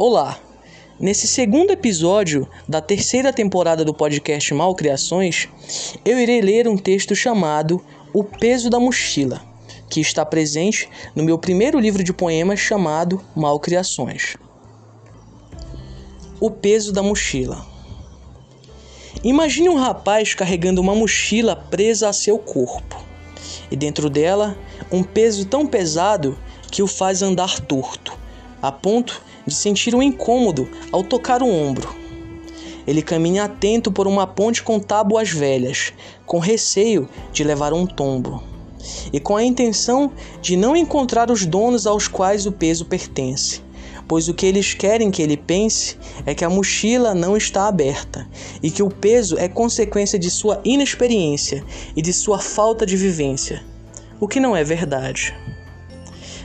Olá! Nesse segundo episódio da terceira temporada do podcast Malcriações, eu irei ler um texto chamado O Peso da Mochila, que está presente no meu primeiro livro de poemas chamado Malcriações. O peso da mochila. Imagine um rapaz carregando uma mochila presa a seu corpo, e dentro dela um peso tão pesado que o faz andar torto, a ponto de sentir um incômodo ao tocar o ombro. Ele caminha atento por uma ponte com tábuas velhas, com receio de levar um tombo, e com a intenção de não encontrar os donos aos quais o peso pertence, pois o que eles querem que ele pense é que a mochila não está aberta e que o peso é consequência de sua inexperiência e de sua falta de vivência, o que não é verdade.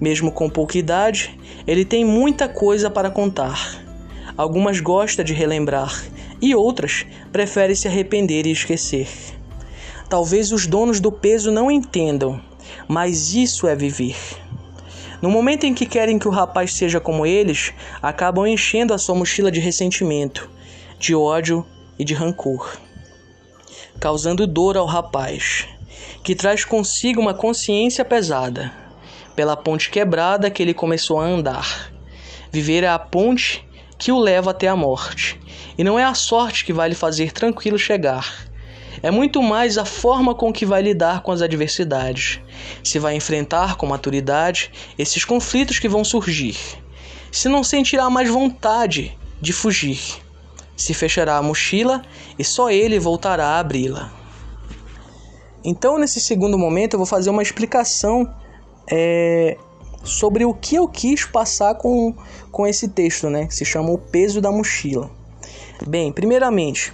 Mesmo com pouca idade, ele tem muita coisa para contar. Algumas gosta de relembrar e outras prefere se arrepender e esquecer. Talvez os donos do peso não entendam, mas isso é viver. No momento em que querem que o rapaz seja como eles, acabam enchendo a sua mochila de ressentimento, de ódio e de rancor, causando dor ao rapaz, que traz consigo uma consciência pesada pela ponte quebrada que ele começou a andar. Viver é a ponte que o leva até a morte, e não é a sorte que vai lhe fazer tranquilo chegar. É muito mais a forma com que vai lidar com as adversidades, se vai enfrentar com maturidade esses conflitos que vão surgir, se não sentirá mais vontade de fugir, se fechará a mochila e só ele voltará a abri-la. Então, nesse segundo momento, eu vou fazer uma explicação é, sobre o que eu quis passar com, com esse texto, né? Que se chama O Peso da Mochila. Bem, primeiramente,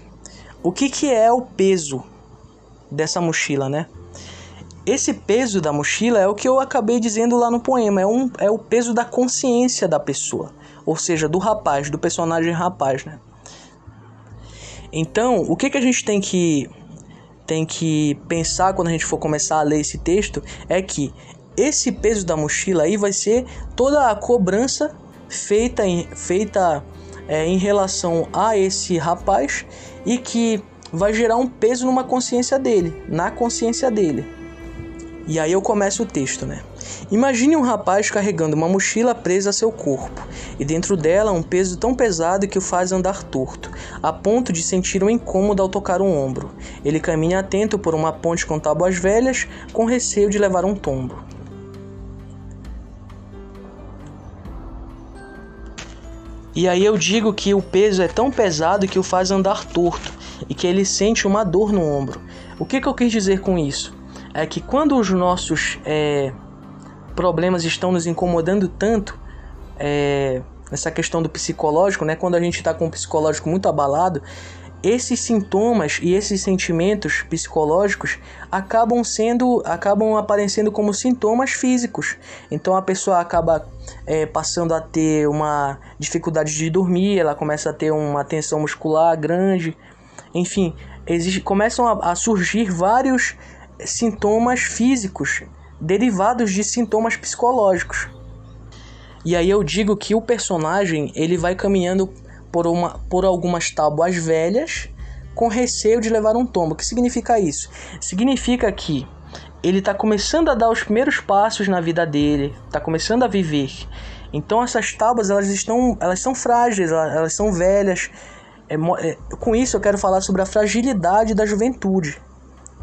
o que, que é o peso dessa mochila, né? Esse peso da mochila é o que eu acabei dizendo lá no poema, é, um, é o peso da consciência da pessoa, ou seja, do rapaz, do personagem rapaz, né? Então, o que, que a gente tem que tem que pensar quando a gente for começar a ler esse texto é que esse peso da mochila aí vai ser toda a cobrança feita em, feita é, em relação a esse rapaz e que vai gerar um peso numa consciência dele, na consciência dele. E aí eu começo o texto, né? Imagine um rapaz carregando uma mochila presa a seu corpo, e dentro dela um peso tão pesado que o faz andar torto, a ponto de sentir um incômodo ao tocar um ombro. Ele caminha atento por uma ponte com tábuas velhas, com receio de levar um tombo. E aí eu digo que o peso é tão pesado que o faz andar torto e que ele sente uma dor no ombro. O que, que eu quis dizer com isso? É que quando os nossos é, problemas estão nos incomodando tanto, é, essa questão do psicológico, né? Quando a gente está com o psicológico muito abalado, esses sintomas e esses sentimentos psicológicos acabam sendo acabam aparecendo como sintomas físicos. Então a pessoa acaba é, passando a ter uma dificuldade de dormir ela começa a ter uma tensão muscular grande. Enfim existe, começam a, a surgir vários sintomas físicos derivados de sintomas psicológicos. E aí eu digo que o personagem ele vai caminhando por, uma, por algumas tábuas velhas com receio de levar um tombo. O que significa isso? Significa que ele está começando a dar os primeiros passos na vida dele, está começando a viver. Então essas tábuas elas estão, elas são frágeis, elas, são velhas. É, é, com isso eu quero falar sobre a fragilidade da juventude,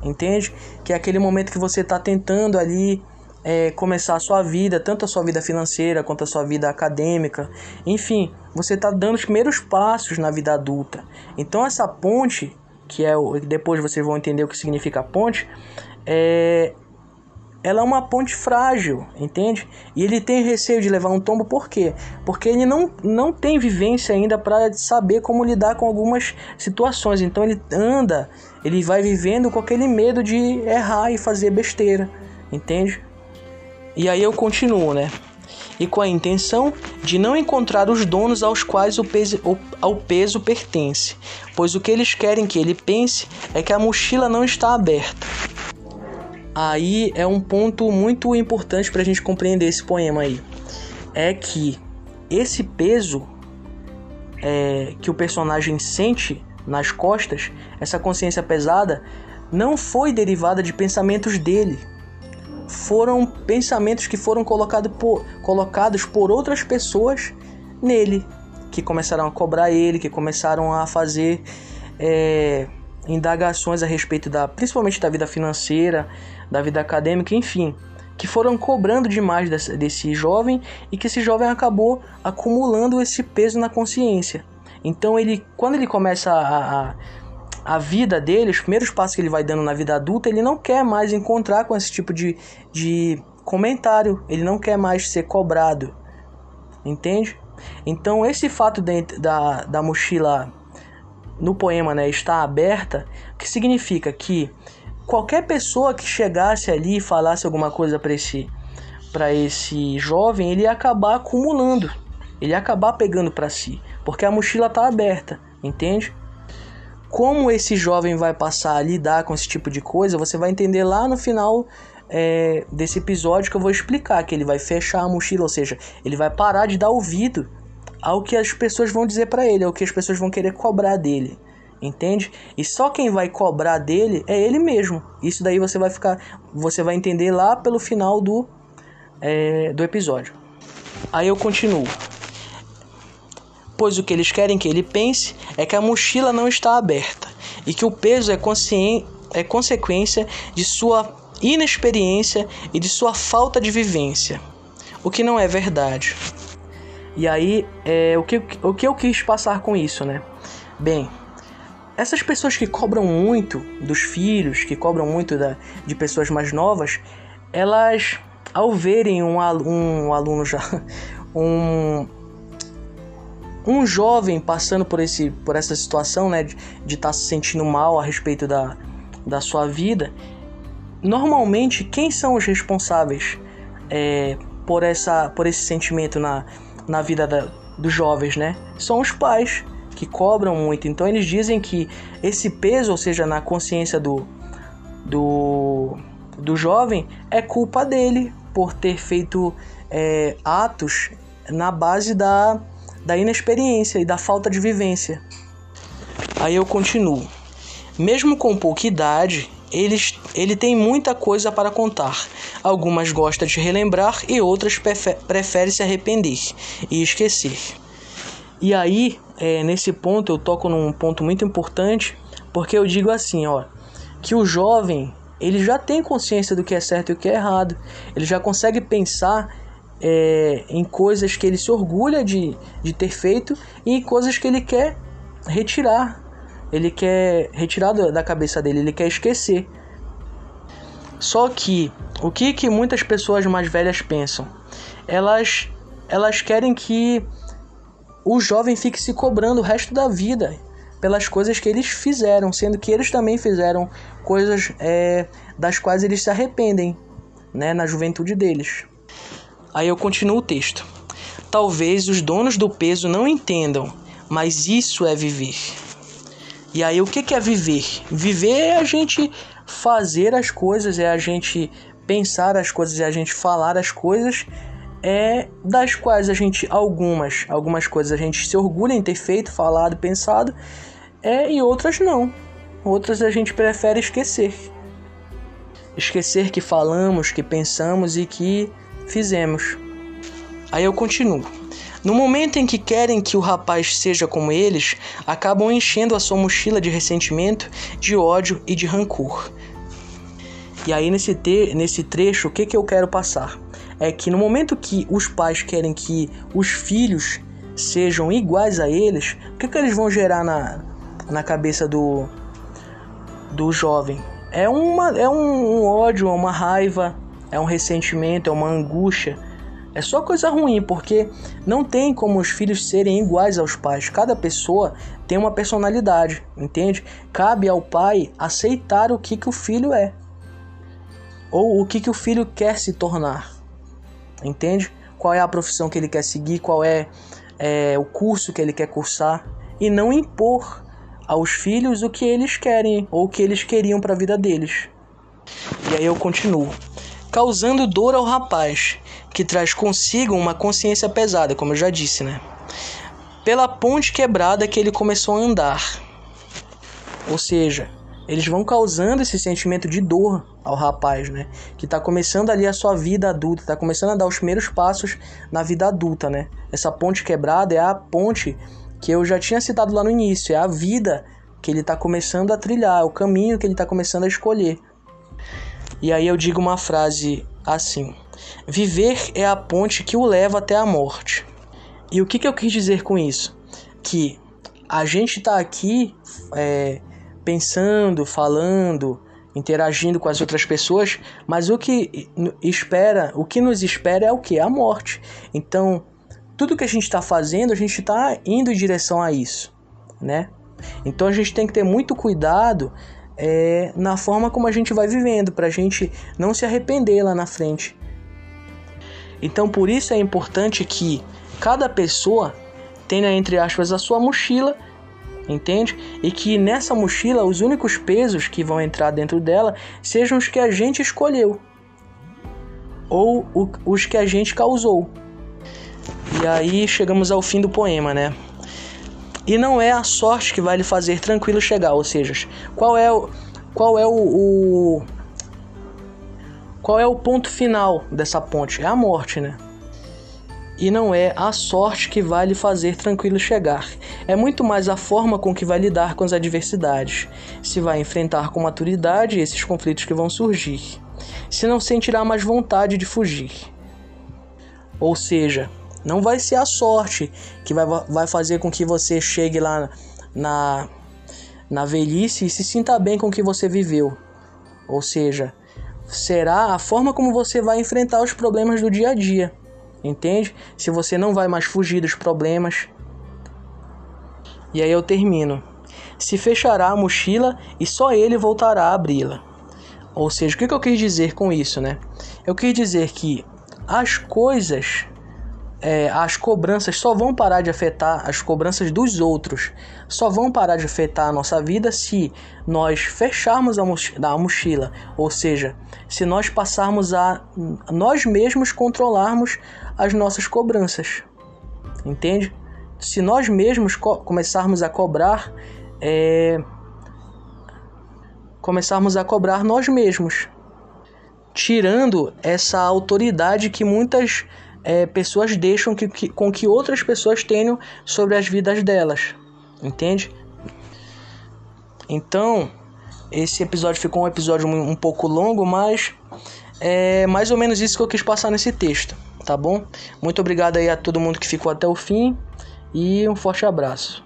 entende? Que é aquele momento que você está tentando ali é, começar a sua vida, tanto a sua vida financeira quanto a sua vida acadêmica, enfim, você está dando os primeiros passos na vida adulta. Então essa ponte, que é o, depois vocês vão entender o que significa ponte, é, ela é uma ponte frágil, entende? E ele tem receio de levar um tombo, por quê? Porque ele não, não tem vivência ainda para saber como lidar com algumas situações. Então ele anda, ele vai vivendo com aquele medo de errar e fazer besteira, entende? E aí eu continuo, né? E com a intenção de não encontrar os donos aos quais o peso, ao peso pertence, pois o que eles querem que ele pense é que a mochila não está aberta. Aí é um ponto muito importante para a gente compreender esse poema aí. É que esse peso é, que o personagem sente nas costas, essa consciência pesada, não foi derivada de pensamentos dele. Foram pensamentos que foram colocado por, colocados por outras pessoas nele, que começaram a cobrar ele, que começaram a fazer é, indagações a respeito da, principalmente da vida financeira, da vida acadêmica, enfim, que foram cobrando demais desse, desse jovem e que esse jovem acabou acumulando esse peso na consciência. Então ele, quando ele começa a, a, a vida dele, os primeiros passos que ele vai dando na vida adulta, ele não quer mais encontrar com esse tipo de, de comentário, ele não quer mais ser cobrado, entende? Então esse fato de, da, da mochila no poema né, está aberta, que significa que qualquer pessoa que chegasse ali e falasse alguma coisa para esse para esse jovem, ele ia acabar acumulando, ele ia acabar pegando para si, porque a mochila está aberta, entende? Como esse jovem vai passar a lidar com esse tipo de coisa, você vai entender lá no final é, desse episódio que eu vou explicar que ele vai fechar a mochila, ou seja, ele vai parar de dar ouvido ao que as pessoas vão dizer para ele, ao que as pessoas vão querer cobrar dele. Entende? E só quem vai cobrar dele é ele mesmo. Isso daí você vai ficar, você vai entender lá pelo final do é, do episódio. Aí eu continuo. Pois o que eles querem que ele pense é que a mochila não está aberta e que o peso é, é consequência de sua inexperiência e de sua falta de vivência, o que não é verdade. E aí, é, o, que, o que eu quis passar com isso, né? Bem, essas pessoas que cobram muito dos filhos, que cobram muito da, de pessoas mais novas, elas, ao verem um, um aluno já, um, um jovem passando por, esse, por essa situação, né, de estar tá se sentindo mal a respeito da, da sua vida, normalmente quem são os responsáveis é, por, essa, por esse sentimento na, na vida da, dos jovens, né? São os pais que cobram muito. Então eles dizem que esse peso, ou seja, na consciência do, do, do jovem, é culpa dele por ter feito é, atos na base da, da inexperiência e da falta de vivência. Aí eu continuo. Mesmo com pouca idade, ele, ele tem muita coisa para contar. Algumas gosta de relembrar e outras prefere se arrepender e esquecer. E aí, é, nesse ponto, eu toco num ponto muito importante, porque eu digo assim, ó, que o jovem ele já tem consciência do que é certo e o que é errado. Ele já consegue pensar é, em coisas que ele se orgulha de, de ter feito e em coisas que ele quer retirar ele quer retirar da cabeça dele, ele quer esquecer. Só que o que, que muitas pessoas mais velhas pensam? Elas, elas querem que o jovem fique se cobrando o resto da vida pelas coisas que eles fizeram, sendo que eles também fizeram coisas é, das quais eles se arrependem né, na juventude deles. Aí eu continuo o texto. Talvez os donos do peso não entendam, mas isso é viver. E aí, o que é viver? Viver é a gente fazer as coisas, é a gente pensar as coisas, é a gente falar as coisas, é das quais a gente algumas, algumas coisas a gente se orgulha em ter feito, falado, pensado, é e outras não. Outras a gente prefere esquecer. Esquecer que falamos, que pensamos e que fizemos. Aí eu continuo. No momento em que querem que o rapaz seja como eles, acabam enchendo a sua mochila de ressentimento, de ódio e de rancor. E aí, nesse, te nesse trecho, o que, que eu quero passar? É que no momento que os pais querem que os filhos sejam iguais a eles, o que, que eles vão gerar na, na cabeça do, do jovem? É, uma, é um, um ódio, é uma raiva, é um ressentimento, é uma angústia é só coisa ruim, porque não tem como os filhos serem iguais aos pais. Cada pessoa tem uma personalidade, entende? Cabe ao pai aceitar o que, que o filho é. Ou o que, que o filho quer se tornar. Entende? Qual é a profissão que ele quer seguir, qual é, é o curso que ele quer cursar. E não impor aos filhos o que eles querem ou o que eles queriam para a vida deles. E aí eu continuo. Causando dor ao rapaz, que traz consigo uma consciência pesada, como eu já disse, né? pela ponte quebrada que ele começou a andar. Ou seja, eles vão causando esse sentimento de dor ao rapaz, né? Que está começando ali a sua vida adulta, está começando a dar os primeiros passos na vida adulta, né? Essa ponte quebrada é a ponte que eu já tinha citado lá no início, é a vida que ele está começando a trilhar, é o caminho que ele está começando a escolher. E aí eu digo uma frase assim: Viver é a ponte que o leva até a morte. E o que, que eu quis dizer com isso? Que a gente está aqui é, pensando, falando, interagindo com as outras pessoas, mas o que espera, o que nos espera é o que? A morte. Então, tudo que a gente está fazendo, a gente está indo em direção a isso, né? Então a gente tem que ter muito cuidado é, na forma como a gente vai vivendo, para a gente não se arrepender lá na frente. Então por isso é importante que cada pessoa tenha, entre aspas, a sua mochila entende? E que nessa mochila os únicos pesos que vão entrar dentro dela sejam os que a gente escolheu ou os que a gente causou. E aí chegamos ao fim do poema, né? E não é a sorte que vai lhe fazer tranquilo chegar, ou seja, qual é o qual é o, o qual é o ponto final dessa ponte? É a morte, né? e não é a sorte que vai lhe fazer tranquilo chegar. É muito mais a forma com que vai lidar com as adversidades, se vai enfrentar com maturidade esses conflitos que vão surgir, se não sentirá mais vontade de fugir. Ou seja, não vai ser a sorte que vai, vai fazer com que você chegue lá na, na velhice e se sinta bem com o que você viveu. Ou seja, será a forma como você vai enfrentar os problemas do dia a dia entende? Se você não vai mais fugir dos problemas. E aí eu termino. Se fechará a mochila e só ele voltará a abri-la. Ou seja, o que eu quis dizer com isso, né? Eu quis dizer que as coisas é, as cobranças só vão parar de afetar as cobranças dos outros, só vão parar de afetar a nossa vida se nós fecharmos a mochila, ou seja, se nós passarmos a nós mesmos controlarmos as nossas cobranças, entende? Se nós mesmos co começarmos a cobrar, é, começarmos a cobrar nós mesmos, tirando essa autoridade que muitas é, pessoas deixam que, que, com que outras pessoas tenham sobre as vidas delas. Entende? Então, esse episódio ficou um episódio um, um pouco longo, mas é mais ou menos isso que eu quis passar nesse texto, tá bom? Muito obrigado aí a todo mundo que ficou até o fim e um forte abraço.